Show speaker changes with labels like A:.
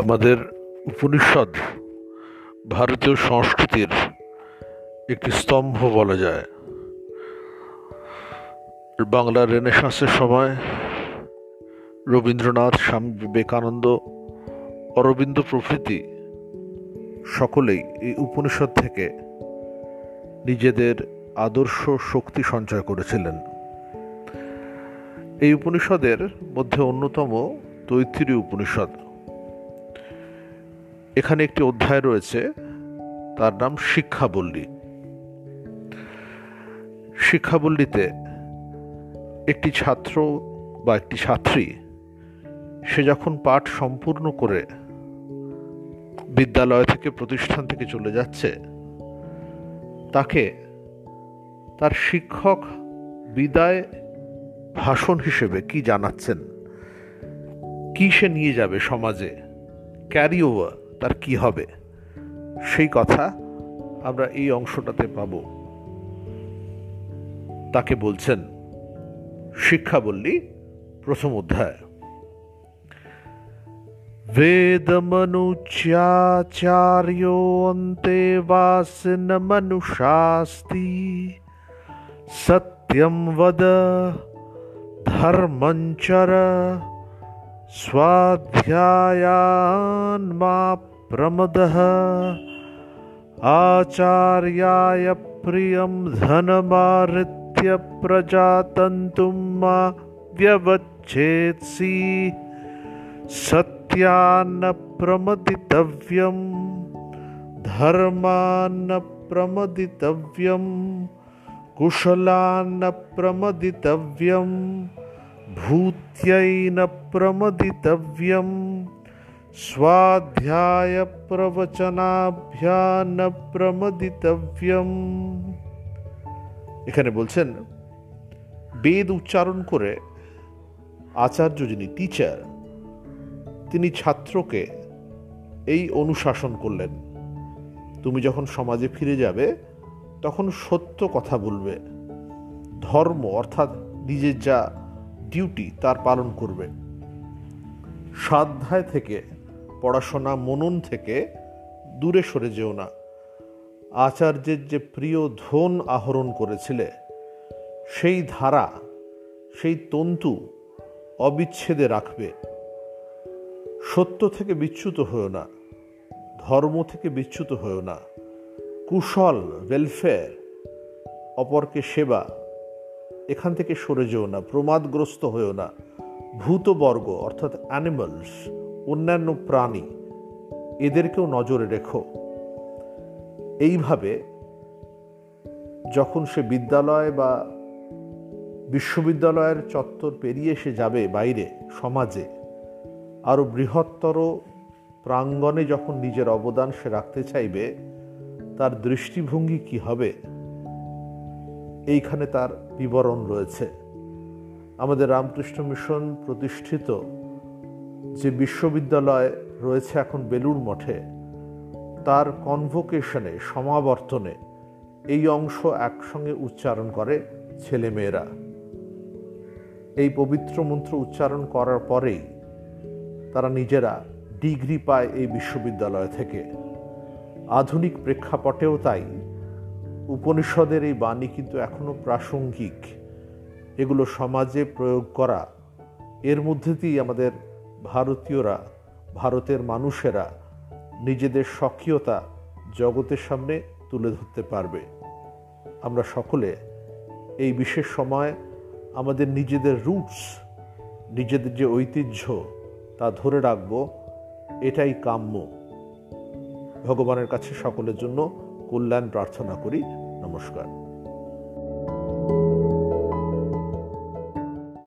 A: আমাদের উপনিষদ ভারতীয় সংস্কৃতির একটি স্তম্ভ বলা যায়। বাংলার রেনেসাঁসের সময় রবীন্দ্রনাথ, স্বামী বিবেকানন্দ, অরবিন্দ প্রভৃতি সকলেই এই উপনিষদ থেকে নিজেদের আদর্শ শক্তি সঞ্চয় করেছিলেন। এই উপনিষদের মধ্যে অন্যতম তৈত্তিরী উপনিষদ এখানে একটি অধ্যায় রয়েছে, তার নাম শিক্ষাবল্লী। শিক্ষাবল্লীতে একটি ছাত্র বা একটি ছাত্রী, সে যখন পাঠ সম্পূর্ণ করে বিদ্যালয় থেকে প্রতিষ্ঠান থেকে চলে যাচ্ছে, তাকে তার শিক্ষক বিদায় ভাষণ হিসেবে কি জানাচ্ছেন? কি সে নিয়ে যাবে সমাজে? ক্যারি ওভার তার কি হবে সেই কথা আমরা এই অংশটাতে পাব তাকে বলছেন শিক্ষা বললি প্রথম অধ্যায় वेदमनुच्याचार्योऽन्ते वासिनमनुषास्ति सत्यं वद धर्मञ्चर स्वाध्यायान्मा प्रमदः आचार्याय प्रियं धनमाहृत्य प्रजातन्तुं मा व्यवच्छेत्सि सत्यान्न प्रमदितव्यं धर्मान्न प्रमदितव्यं कुशलान्न प्रमदितव्यं भूत्यै न प्रमदितव्यं स्वाध्यायप्रवचनाभ्यान्न প্রমদিতব্যম এখানে বলছেন বেদ উচ্চারণ করে আচার্য যিনি টিচার তিনি ছাত্রকে এই অনুশাসন করলেন তুমি যখন সমাজে ফিরে যাবে তখন সত্য কথা বলবে ধর্ম অর্থাৎ নিজের যা ডিউটি তার পালন করবে। স্বাধ্যায় থেকে পড়াশোনা মনন থেকে দূরে সরে যেও না। আচার্যের যে প্রিয় ধন আহরণ করেছিলে, সেই ধারা, সেই তন্তু অবিচ্ছেদে রাখবে। সত্য থেকে বিচ্যুত হয়েও না, ধর্ম থেকে বিচ্যুত হয়েও না। কুশল ওয়েলফেয়ার অপরকে সেবা এখান থেকে সরে যেও না, প্রমাদগ্রস্ত হয়েও না। ভূতবর্গ, অর্থাৎ অ্যানিমালস অন্যান্য প্রাণী, এদেরকেও নজরে রেখো। এইভাবে যখন সে বিদ্যালয় বা বিশ্ববিদ্যালয়ের চত্বর পেরিয়ে সে যাবে বাইরে, সমাজে, আরও বৃহত্তর প্রাঙ্গণে যখন নিজের অবদান সে রাখতে চাইবে, তার দৃষ্টিভঙ্গি কি হবে? এইখানে তার বিবরণ রয়েছে। আমাদের রামকৃষ্ণ মিশন প্রতিষ্ঠিত যে বিশ্ববিদ্যালয় রয়েছে এখন বেলুর মঠে, তার কনভোকেশনে সমাবর্তনে এই অংশ একসঙ্গে উচ্চারণ করে ছেলেমেয়েরা। এই পবিত্র মন্ত্র উচ্চারণ করার পরেই তারা নিজেরা ডিগ্রি পায় এই বিশ্ববিদ্যালয় থেকে। আধুনিক প্রেক্ষাপটেও তাই। উপনিষদের এই বাণী কিন্তু এখনও প্রাসঙ্গিক। এগুলো সমাজে প্রয়োগ করা, এর মধ্যে দিয়েই আমাদের ভারতীয়রা, ভারতের মানুষেরা নিজেদের স্বকীয়তা জগতের সামনে তুলে ধরতে পারবে। আমরা সকলে এই বিশেষ সময় আমাদের নিজেদের রুটস, নিজেদের যে ঐতিহ্য তা ধরে রাখব, এটাই কাম্য। ভগবানের কাছে সকলের জন্য কল্যাণ প্রার্থনা করি। নমস্কার।